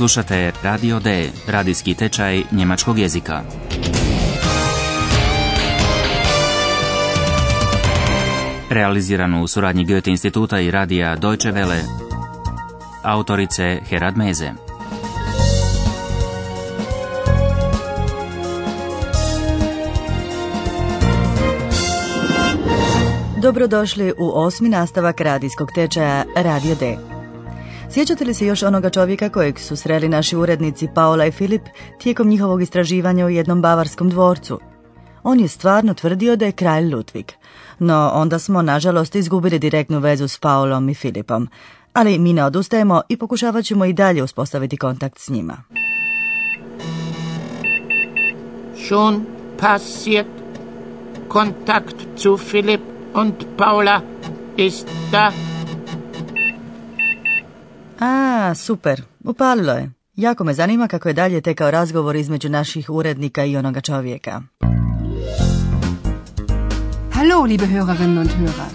Slušate Radio D, radijski tečaj njemačkog jezika. Realiziranu u suradnji Goethe instituta i radija Deutsche Welle. Autorice Herad Meze. Dobrodošli u osmi nastavak radijskog tečaja Radio D. Sjećate li se još onoga čovjeka kojeg su sreli naši urednici Paola i Filip tijekom njihovog istraživanja u jednom bavarskom dvorcu? On je stvarno tvrdio da je kralj Ludvig, no onda smo nažalost izgubili direktnu vezu s Paolom i Filipom, ali mi ne odustajemo i pokušavat ćemo i dalje uspostaviti kontakt s njima. Schon passiert. Kontakt zu Philipp und Paula ist da. A, super, upalilo je. Jako me zanima kako je dalje tekao razgovor između naših urednika i onoga čovjeka. Hallo, liebe Hörerinnen und Hörer.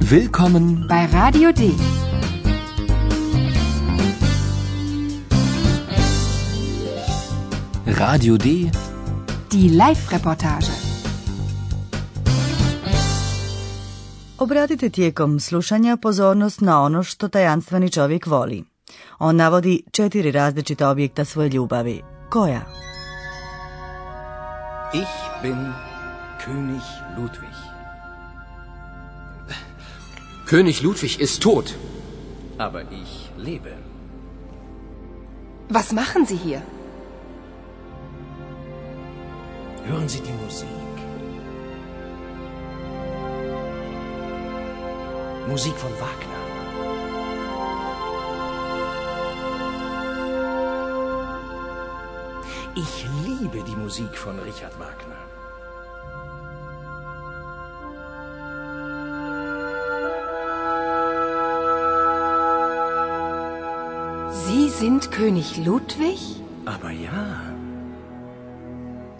Willkommen bei Radio D. Radio D. Die Live-Reportage. Obratite tijekom slušanja pozornost na ono što tajanstveni čovjek voli. On navodi četiri različita objekta svoje ljubavi. Koja? Ich bin König Ludwig. König Ludwig ist tot. Aber ich lebe. Was machen Sie hier? Hören Sie die Musik. Musik von Wagner. Ich liebe die Musik von Richard Wagner. Sie sind König Ludwig? Aber ja,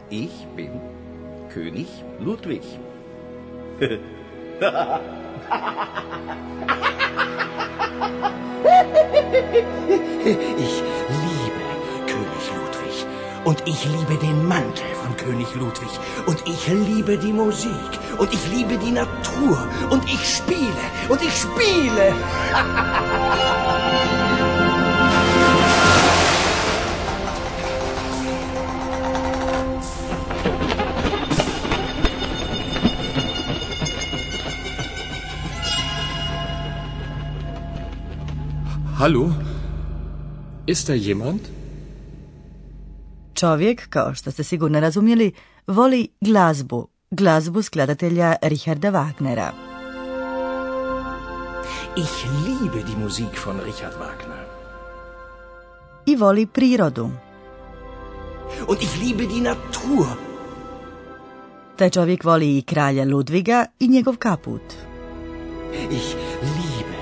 ich bin König Ludwig. Ich liebe König Ludwig. Und ich liebe den Mantel von König Ludwig. Und ich liebe die Musik. Und ich liebe die Natur. Und ich spiele. Und ich spiele. Hallo? Ist da jemand? Čovjek, kao što ste sigurno razumjeli, voli glazbu, glazbu skladatelja Richarda Wagnera. Ich liebe die Musik von Richard Wagner. I voli prirodu. Und ich liebe die Natur. Taj čovjek voli i kralja Ludviga i njegov kaput. Ich liebe.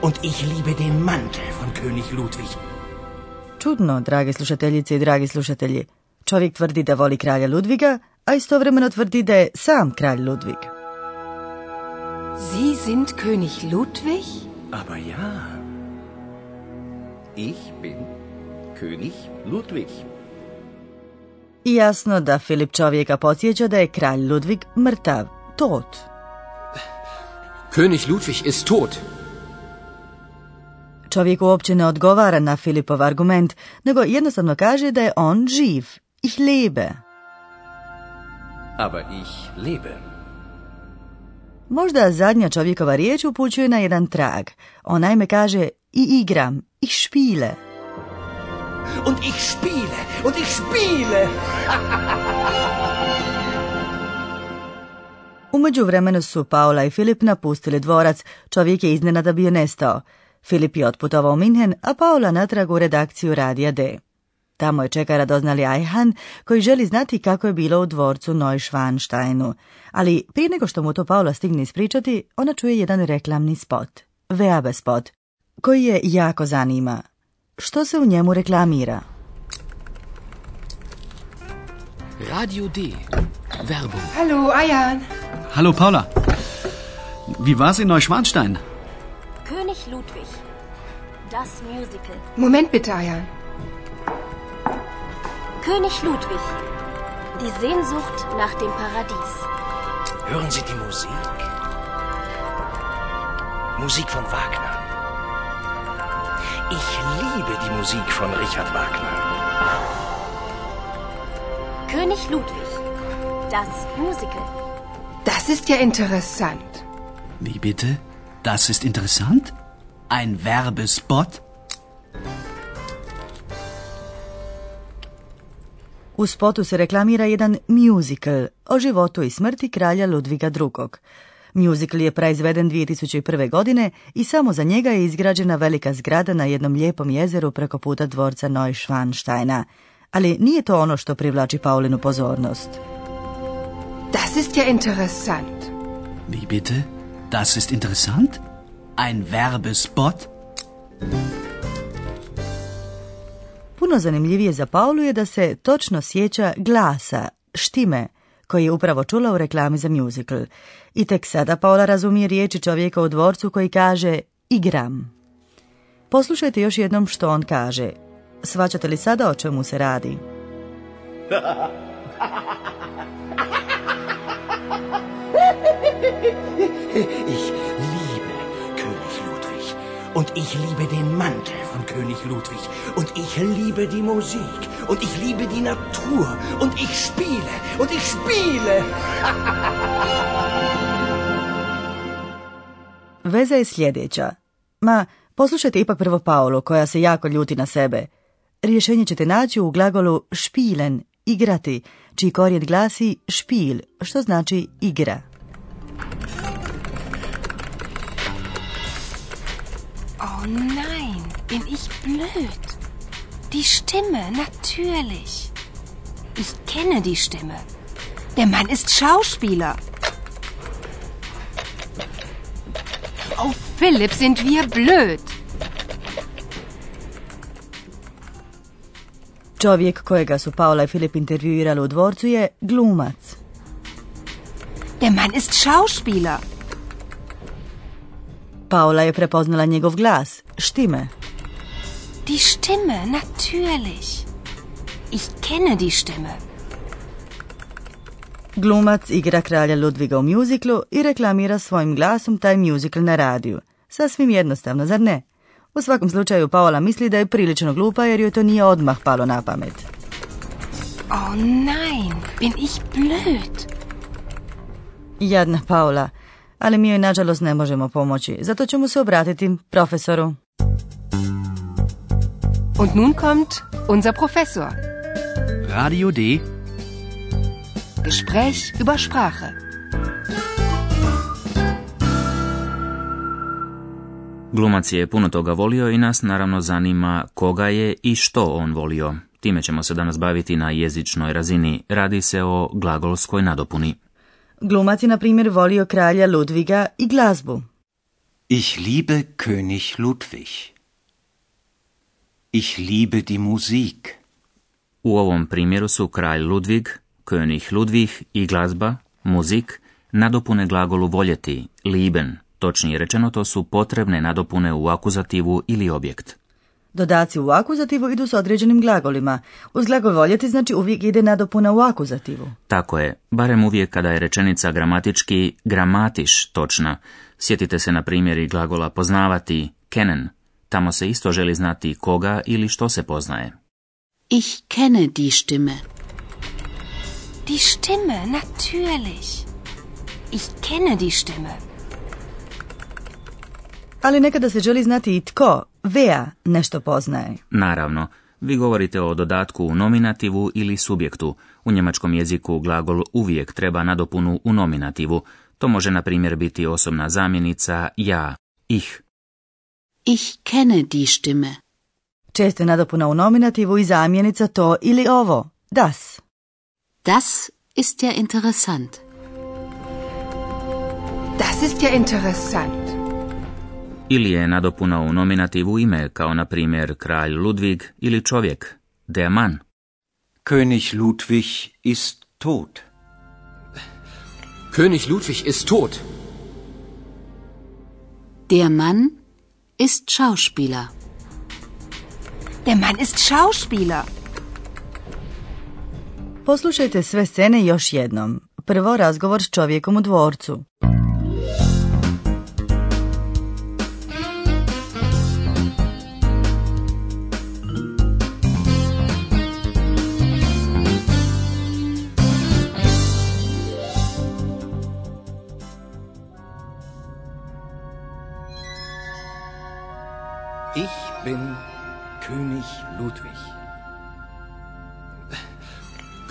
Und ich liebe den Mantel von König Ludwig. Čudno, drage slušateljice i dragi slušatelji. Čovjek tvrdi da voli kralja Ludviga, a istovremeno tvrdi da je sam kralj Ludvig. Sie sind König Ludwig? Aber ja, ich bin König Ludwig. I jasno da Filip čovjeka podsjeća da je kralj Ludvig mrtav, tot. König Ludwig ist tot. Čovjek uopće ne odgovara na Filipov argument, nego jednostavno kaže da je on živ, ich lebe. Aber ich lebe. Možda zadnja čovjekova riječ upućuje na jedan trag. On naime kaže i igram, ich spiele. Und ich spiele. Und ich spiele. U međuvremenu su Paula i Filip napustili dvorac, čovjek je iznenada bio nestao. Filip je otputovao u Minhen, a Paula natrag u redakciju Radija D. Tamo je čeka radoznali Ajhan, koji želi znati kako je bilo u dvorcu Neuschwansteinu. Ali prije nego što mu to Paula stigne ispričati, ona čuje jedan reklamni spot. Werbespot, spot, koji je jako zanima. Što se u njemu reklamira? Radio D. Werbung. Hallo, Ayan. Hallo Paula. Wie war's in Neuschwanstein? König Ludwig. Das Musical. Moment bitte, Ayan. König Ludwig. Die Sehnsucht nach dem Paradies. Hören Sie die Musik? Musik von Wagner. Ich liebe die Musik von Richard Wagner. König Ludwig. Das Musical. Das ist ja interessant. Wie bitte? Das ist interessant? Ein Werbespot? U spotu se reklamira jedan musical o životu i smrti kralja Ludviga II. Musical je proizveden 2001. godine i samo za njega je izgrađena velika zgrada na jednom lijepom jezeru preko puta dvorca Neuschwansteina. Ali nije to ono što privlači Paulinu pozornost. Das ist ja interessant. Wie bitte? Das ist interessant? Ein Werbespot? Puno zanimljivije za Paulu je da se točno sjeća glasa, štime, koji je upravo čula u reklami za musical. I tek sada Paula razumije riječi čovjeka u dvorcu koji kaže igram. Poslušajte još jednom što on kaže. Svaćate li sada o čemu se radi? Ich liebe König Ludwig. Und ich liebe den Mantel von König Ludwig. Und ich liebe die Musik. Und ich liebe die Natur. Und ich spiele. Und ich spiele. Veza je sljedeća. Ma, poslušajte ipak prvo Paulu, koja se jako ljuti na sebe. Rješenje ćete naći u glagolu špilen, igrati, čiji korijen glasi špil, što znači igra. Nein, bin ich blöd. Die Stimme, natürlich. Ich kenne die Stimme. Der Mann ist Schauspieler. Oh, Philipp, sind wir blöd. Čovjek kojega su Paula i Filip intervjuirali u dvorcu je glumac. Der Mann ist Schauspieler. Paula je prepoznala njegov glas, štime. Die Stimme, natürlich. Ich kenne die Stimme. Glumac igra kralja Ludviga u mjuziklu i reklamira svojim glasom taj mjuzikl na radiju. Sasvim jednostavno, zar ne? U svakom slučaju Paola misli da je prilično glupa jer joj to nije odmah palo na pamet. Oh nein, bin ich blöd. Jadna Paula, ali mi joj nažalost ne možemo pomoći, zato ćemo se obratiti profesoru. Und nun kommt unser Professor. Radio D. Gespräch über Sprache. Glumac je puno toga volio i nas naravno zanima koga je i što on volio. Time ćemo se danas baviti na jezičnoj razini. Radi se o glagolskoj nadopuni. Glumac je, na primjer, volio kralja Ludviga i glazbu. Ich liebe König Ludwig. Ich liebe die Musik. U ovom primjeru su kralj Ludvig, König Ludwig i glazba, muzik, nadopune glagolu voljeti, lieben. Točnije rečeno, to su potrebne nadopune u akuzativu ili objekt. Dodaci u akuzativu idu s određenim glagolima. Uz glagol voljeti znači uvijek ide nadopuna u akuzativu. Tako je, barem uvijek kada je rečenica gramatički gramatiš točna. Sjetite se na primjeri glagola poznavati, kennen. Tamo se isto želi znati koga ili što se poznaje. Ich kenne die Stimme. Die Stimme, natürlich. Ich kenne die Stimme. Ali nekada se želi znati i tko, vea, nešto poznaje. Naravno, vi govorite o dodatku u nominativu ili subjektu. U njemačkom jeziku glagol uvijek treba nadopunu u nominativu. To može na primjer biti osobna zamjenica ja, ih. Ich kenne die Stimme. Često je nadopuna u nominativu i zamjenica to ili ovo, das. Das ist ja interessant. Das ist ja interessant. Ili je nadopuna u nominativu ime, kao na primjer kralj Ludvig ili čovjek, der Mann. König Ludwig ist tot. König Ludwig ist tot. Der Mann ist Schauspieler. Der Mann ist Schauspieler. Poslušajte sve scene još jednom. Prvo razgovor s čovjekom u dvorcu.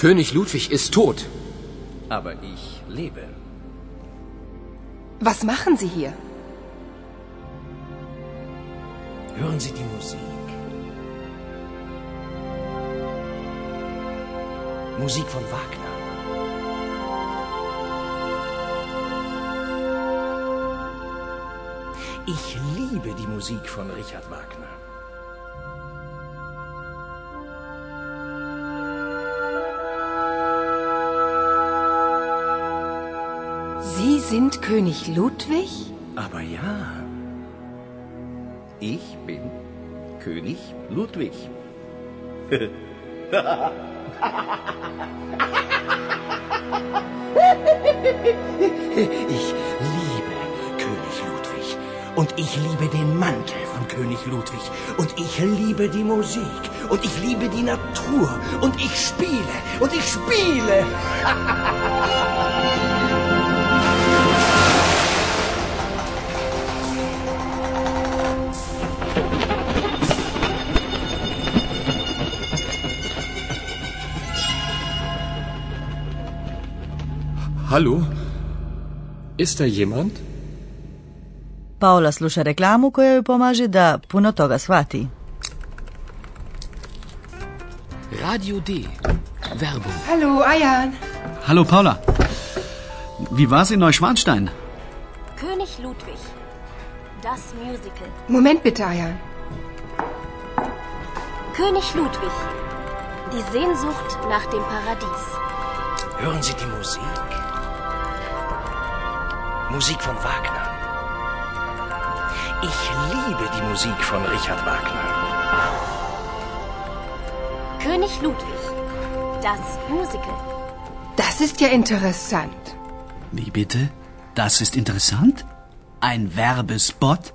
König Ludwig ist tot. Aber ich lebe. Was machen Sie hier? Hören Sie die Musik. Musik von Wagner. Ich liebe die Musik von Richard Wagner. Sie sind König Ludwig? Aber ja, ich bin König Ludwig. Ich liebe König Ludwig. Und ich liebe den Mantel von König Ludwig. Und ich liebe die Musik. Und ich liebe die Natur. Und ich spiele. Und ich spiele. Hallo? Ist da jemand? Paula sluša reklamu koja joj pomaže da puno toga shvati. Radio D. Werbung. Hallo, Ayan. Hallo Paula. Wie war's in Neuschwanstein? König Ludwig. Das Musical. Moment bitte, Ayan. König Ludwig. Die Sehnsucht nach dem Paradies. Hören Sie die Musik. Musik von Wagner. Ich liebe die Musik von Richard Wagner. König Ludwig. Das Musical. Das ist ja interessant. Wie bitte? Das ist interessant? Ein Werbespot?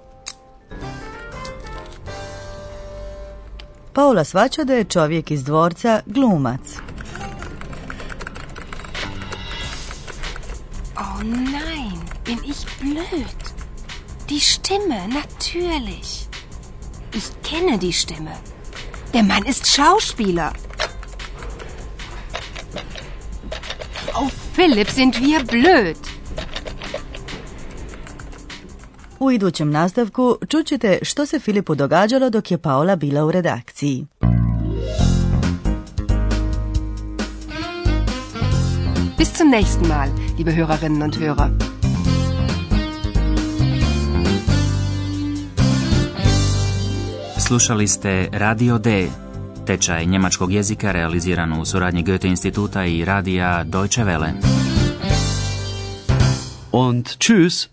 Paula svača da je čovjek iz dvorca glumac. Blöd. Die Stimme, natürlich. Ich kenne die Stimme. Der Mann ist Schauspieler. Oh, Philipp, sind wir blöd. U idućem nastavku čućete što se Filipu događalo dok je Paola bila u redakciji. Bis zum nächsten Mal, liebe Hörerinnen und Hörer. Slušali ste Radio D, tečaj njemačkog jezika realiziran u suradnji Goethe instituta i radija Deutsche Welle. Und tschüss.